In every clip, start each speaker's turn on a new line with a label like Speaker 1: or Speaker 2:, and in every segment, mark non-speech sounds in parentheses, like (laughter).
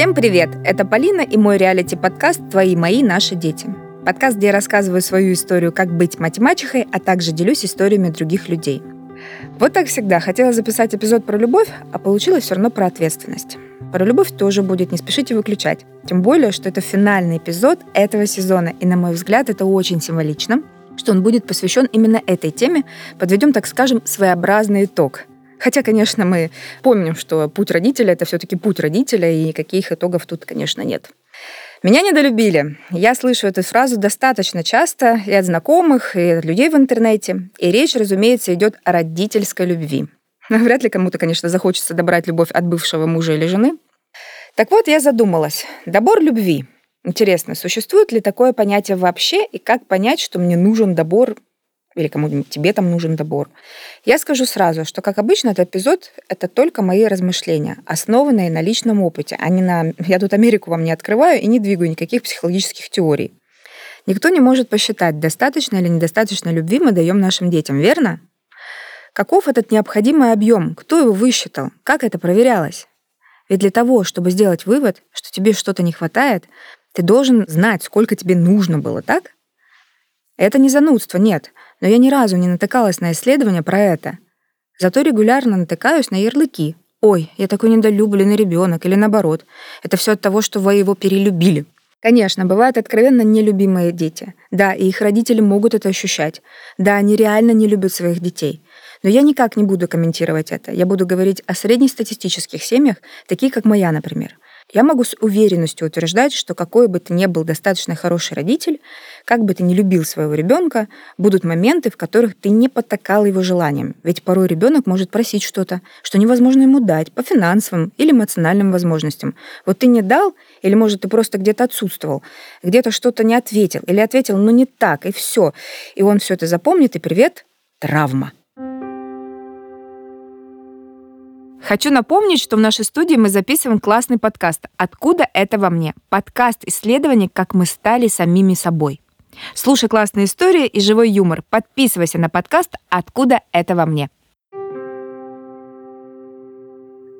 Speaker 1: Всем привет! Это Полина и мой реалити-подкаст «Твои, мои, наши дети». Подкаст, где я рассказываю свою историю, как быть математикой, а также делюсь историями других людей. Вот так всегда. Хотела записать эпизод про любовь, а получилось все равно про ответственность. Про любовь тоже будет, не спешите выключать. Тем более, что это финальный эпизод этого сезона, и, на мой взгляд, это очень символично, что он будет посвящен именно этой теме. Подведем, так скажем, своеобразный итог. Хотя, конечно, мы помним, что путь родителя — это все-таки путь родителя, и никаких итогов тут, конечно, нет. Меня недолюбили. Я слышу эту фразу достаточно часто и от знакомых, и от людей в интернете. И речь, разумеется, идет о родительской любви. Вряд ли кому-то, конечно, захочется добрать любовь от бывшего мужа или жены. Так вот, я задумалась. Добор любви. Интересно, существует ли такое понятие вообще, и как понять, что мне нужен добор или кому-нибудь тебе там нужен добор. Я скажу сразу, что, как обычно, этот эпизод — это только мои размышления, основанные на личном опыте, а не на (laughs) «я тут Америку вам не открываю и не двигаю никаких психологических теорий». Никто не может посчитать, достаточно или недостаточно любви мы даем нашим детям, верно? Каков этот необходимый объем? Кто его высчитал? Как это проверялось? Ведь для того, чтобы сделать вывод, что тебе что-то не хватает, ты должен знать, сколько тебе нужно было, так? Это не занудство, нет но я ни разу не натыкалась на исследования про это. Зато регулярно натыкаюсь на ярлыки. «Ой, я такой недолюбленный ребенок» или наоборот. Это все от того, что вы его перелюбили. Конечно, бывают откровенно нелюбимые дети. Да, и их родители могут это ощущать. Да, они реально не любят своих детей. Но я никак не буду комментировать это. Я буду говорить о среднестатистических семьях, такие как моя, например. Я могу с уверенностью утверждать, что какой бы ты ни был достаточно хороший родитель, как бы ты ни любил своего ребенка, будут моменты, в которых ты не потакал его желаниям. Ведь порой ребенок может просить что-то, что невозможно ему дать по финансовым или эмоциональным возможностям. Вот ты не дал, или, может, ты просто где-то отсутствовал, где-то что-то не ответил, или ответил, но не так, и все. И он все это запомнит, и привет, травма. Хочу напомнить, что в нашей студии мы записываем классный подкаст «Откуда это во мне?» Подкаст исследований, как мы стали самими собой. Слушай классные истории и живой юмор. Подписывайся на подкаст «Откуда это во мне?»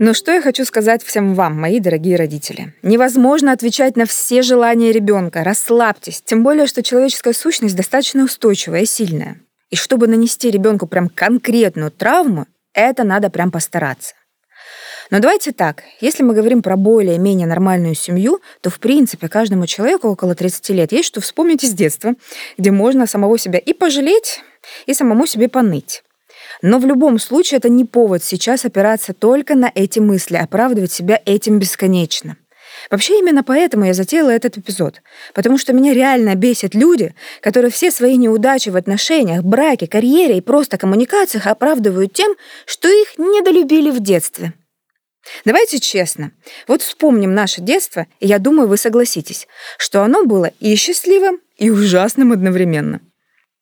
Speaker 1: Ну что я хочу сказать всем вам, мои дорогие родители. Невозможно отвечать на все желания ребенка. Расслабьтесь. Тем более, что человеческая сущность достаточно устойчивая и сильная. И чтобы нанести ребенку прям конкретную травму, это надо прям постараться. Но давайте так, если мы говорим про более-менее нормальную семью, то, в принципе, каждому человеку около 30 лет есть что вспомнить из детства, где можно самого себя и пожалеть, и самому себе поныть. Но в любом случае это не повод сейчас опираться только на эти мысли, оправдывать себя этим бесконечно. Вообще именно поэтому я затеяла этот эпизод. Потому что меня реально бесят люди, которые все свои неудачи в отношениях, браке, карьере и просто коммуникациях оправдывают тем, что их недолюбили в детстве. Давайте честно. Вот вспомним наше детство, и я думаю, вы согласитесь, что оно было и счастливым, и ужасным одновременно.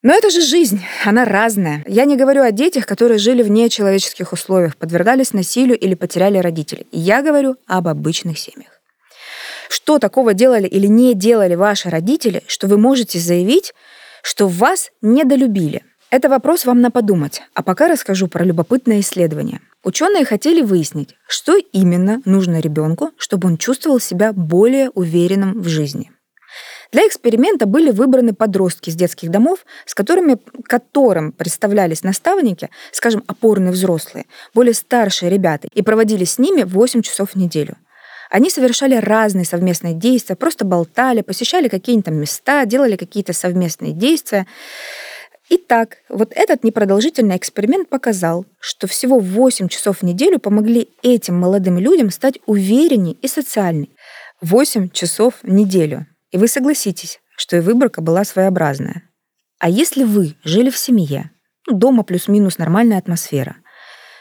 Speaker 1: Но это же жизнь, она разная. Я не говорю о детях, которые жили в нечеловеческих условиях, подвергались насилию или потеряли родителей. Я говорю об обычных семьях. Что такого делали или не делали ваши родители, что вы можете заявить, что вас недолюбили? Это вопрос вам на подумать, а пока расскажу про любопытное исследование – Ученые хотели выяснить, что именно нужно ребенку, чтобы он чувствовал себя более уверенным в жизни. Для эксперимента были выбраны подростки из детских домов, с которыми, которым представлялись наставники, скажем, опорные взрослые, более старшие ребята, и проводили с ними 8 часов в неделю. Они совершали разные совместные действия, просто болтали, посещали какие-то места, делали какие-то совместные действия. Итак, вот этот непродолжительный эксперимент показал, что всего 8 часов в неделю помогли этим молодым людям стать увереннее и социальней. 8 часов в неделю. И вы согласитесь, что и выборка была своеобразная. А если вы жили в семье, ну, дома плюс-минус нормальная атмосфера,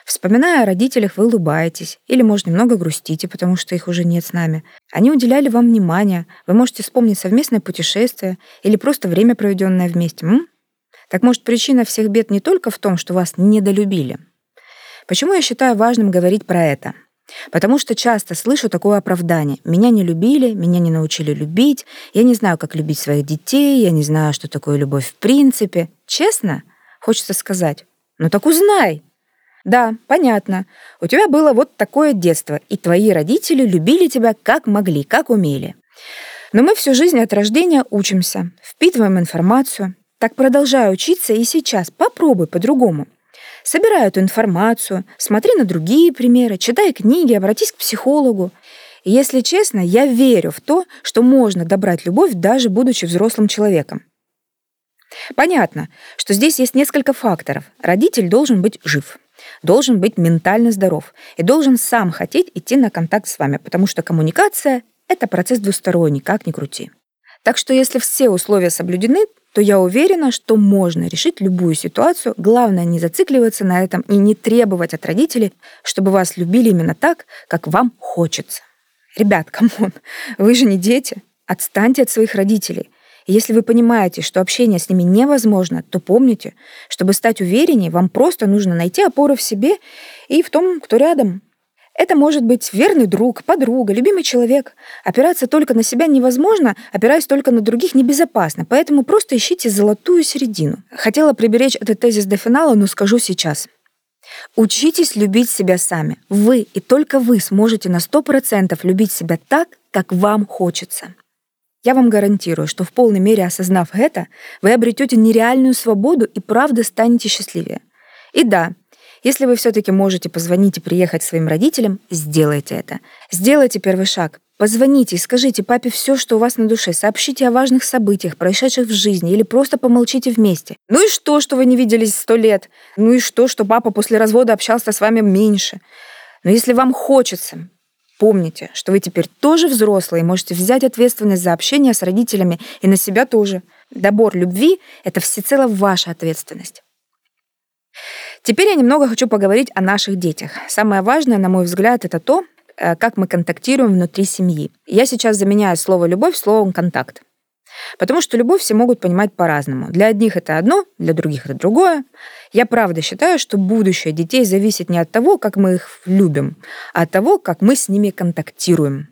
Speaker 1: Вспоминая о родителях, вы улыбаетесь или, может, немного грустите, потому что их уже нет с нами. Они уделяли вам внимание, вы можете вспомнить совместное путешествие или просто время, проведенное вместе. М? Так может, причина всех бед не только в том, что вас недолюбили? Почему я считаю важным говорить про это? Потому что часто слышу такое оправдание. Меня не любили, меня не научили любить, я не знаю, как любить своих детей, я не знаю, что такое любовь в принципе. Честно? Хочется сказать, ну так узнай. Да, понятно. У тебя было вот такое детство, и твои родители любили тебя как могли, как умели. Но мы всю жизнь от рождения учимся, впитываем информацию. Так продолжай учиться и сейчас. Попробуй по-другому. Собирай эту информацию, смотри на другие примеры, читай книги, обратись к психологу. Если честно, я верю в то, что можно добрать любовь, даже будучи взрослым человеком. Понятно, что здесь есть несколько факторов. Родитель должен быть жив, должен быть ментально здоров и должен сам хотеть идти на контакт с вами, потому что коммуникация — это процесс двусторонний, как ни крути. Так что если все условия соблюдены, то я уверена, что можно решить любую ситуацию. Главное не зацикливаться на этом и не требовать от родителей, чтобы вас любили именно так, как вам хочется. Ребят, (laughs) come on, вы же не дети. Отстаньте от своих родителей. И если вы понимаете, что общение с ними невозможно, то помните, чтобы стать увереннее, вам просто нужно найти опору в себе и в том, кто рядом. Это может быть верный друг, подруга, любимый человек. Опираться только на себя невозможно, опираясь только на других небезопасно, поэтому просто ищите золотую середину. Хотела приберечь этот тезис до финала, но скажу сейчас. Учитесь любить себя сами. Вы и только вы сможете на 100% любить себя так, как вам хочется. Я вам гарантирую, что в полной мере осознав это, вы обретете нереальную свободу и правда станете счастливее. И да, если вы все-таки можете позвонить и приехать своим родителям, сделайте это. Сделайте первый шаг. Позвоните и скажите папе все, что у вас на душе. Сообщите о важных событиях, происшедших в жизни, или просто помолчите вместе. Ну и что, что вы не виделись сто лет? Ну и что, что папа после развода общался с вами меньше? Но если вам хочется, помните, что вы теперь тоже взрослые и можете взять ответственность за общение с родителями и на себя тоже. Добор любви — это всецело ваша ответственность. Теперь я немного хочу поговорить о наших детях. Самое важное, на мой взгляд, это то, э, как мы контактируем внутри семьи. Я сейчас заменяю слово «любовь» словом «контакт». Потому что любовь все могут понимать по-разному. Для одних это одно, для других это другое. Я правда считаю, что будущее детей зависит не от того, как мы их любим, а от того, как мы с ними контактируем.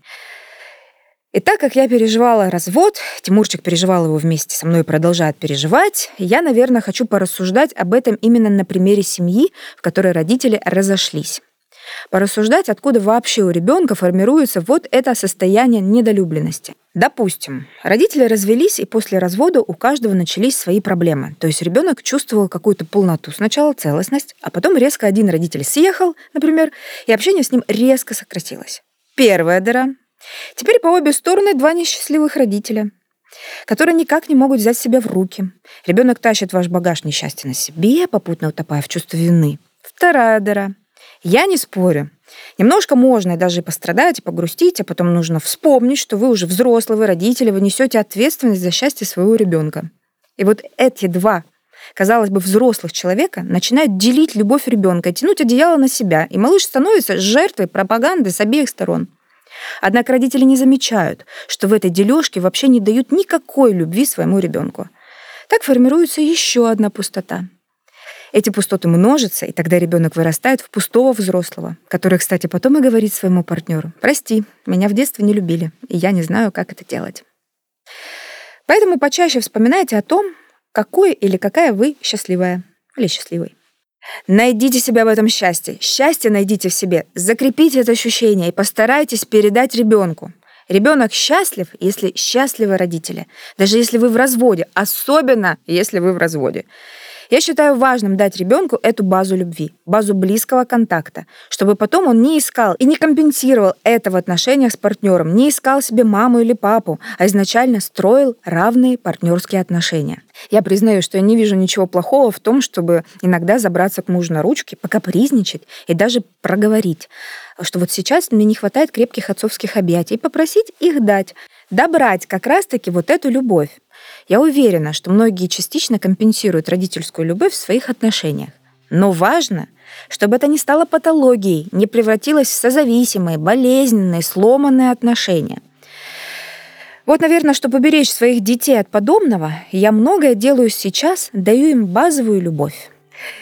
Speaker 1: И так как я переживала развод, Тимурчик переживал его вместе со мной и продолжает переживать, я, наверное, хочу порассуждать об этом именно на примере семьи, в которой родители разошлись. Порассуждать, откуда вообще у ребенка формируется вот это состояние недолюбленности. Допустим, родители развелись, и после развода у каждого начались свои проблемы. То есть ребенок чувствовал какую-то полноту, сначала целостность, а потом резко один родитель съехал, например, и общение с ним резко сократилось. Первая дыра Теперь по обе стороны два несчастливых родителя, которые никак не могут взять себя в руки. Ребенок тащит ваш багаж несчастья на себе, попутно утопая в чувство вины. Вторая дыра. Я не спорю. Немножко можно и даже пострадать, и погрустить, а потом нужно вспомнить, что вы уже взрослый, вы родители, вы несете ответственность за счастье своего ребенка. И вот эти два казалось бы, взрослых человека начинают делить любовь ребенка, тянуть одеяло на себя, и малыш становится жертвой пропаганды с обеих сторон. Однако родители не замечают, что в этой дележке вообще не дают никакой любви своему ребенку. Так формируется еще одна пустота. Эти пустоты множатся, и тогда ребенок вырастает в пустого взрослого, который, кстати, потом и говорит своему партнеру, «Прости, меня в детстве не любили, и я не знаю, как это делать». Поэтому почаще вспоминайте о том, какой или какая вы счастливая или счастливый. Найдите себя в этом счастье. Счастье найдите в себе. Закрепите это ощущение и постарайтесь передать ребенку. Ребенок счастлив, если счастливы родители. Даже если вы в разводе. Особенно, если вы в разводе. Я считаю важным дать ребенку эту базу любви, базу близкого контакта, чтобы потом он не искал и не компенсировал это в отношениях с партнером, не искал себе маму или папу, а изначально строил равные партнерские отношения. Я признаю, что я не вижу ничего плохого в том, чтобы иногда забраться к мужу на ручки, покапризничать и даже проговорить, что вот сейчас мне не хватает крепких отцовских объятий, попросить их дать. Добрать как раз-таки вот эту любовь. Я уверена, что многие частично компенсируют родительскую любовь в своих отношениях. Но важно, чтобы это не стало патологией, не превратилось в созависимые, болезненные, сломанные отношения. Вот, наверное, чтобы беречь своих детей от подобного, я многое делаю сейчас, даю им базовую любовь.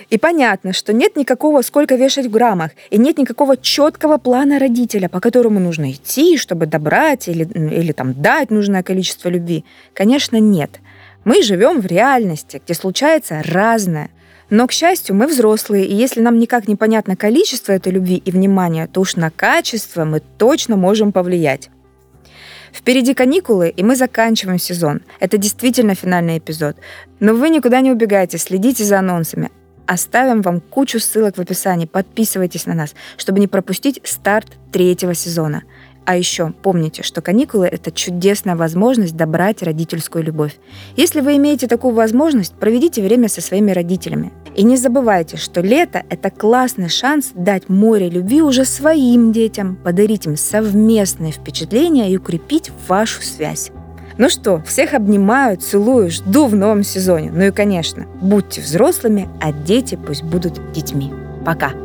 Speaker 1: И понятно, что нет никакого сколько вешать в граммах, и нет никакого четкого плана родителя, по которому нужно идти, чтобы добрать или, или там дать нужное количество любви. Конечно, нет. Мы живем в реальности, где случается разное. Но, к счастью, мы взрослые, и если нам никак не понятно количество этой любви и внимания, то уж на качество мы точно можем повлиять. Впереди каникулы, и мы заканчиваем сезон. Это действительно финальный эпизод. Но вы никуда не убегайте, следите за анонсами. Оставим вам кучу ссылок в описании. Подписывайтесь на нас, чтобы не пропустить старт третьего сезона. А еще помните, что каникулы — это чудесная возможность добрать родительскую любовь. Если вы имеете такую возможность, проведите время со своими родителями. И не забывайте, что лето — это классный шанс дать море любви уже своим детям, подарить им совместные впечатления и укрепить вашу связь. Ну что, всех обнимаю, целую, жду в новом сезоне. Ну и, конечно, будьте взрослыми, а дети пусть будут детьми. Пока!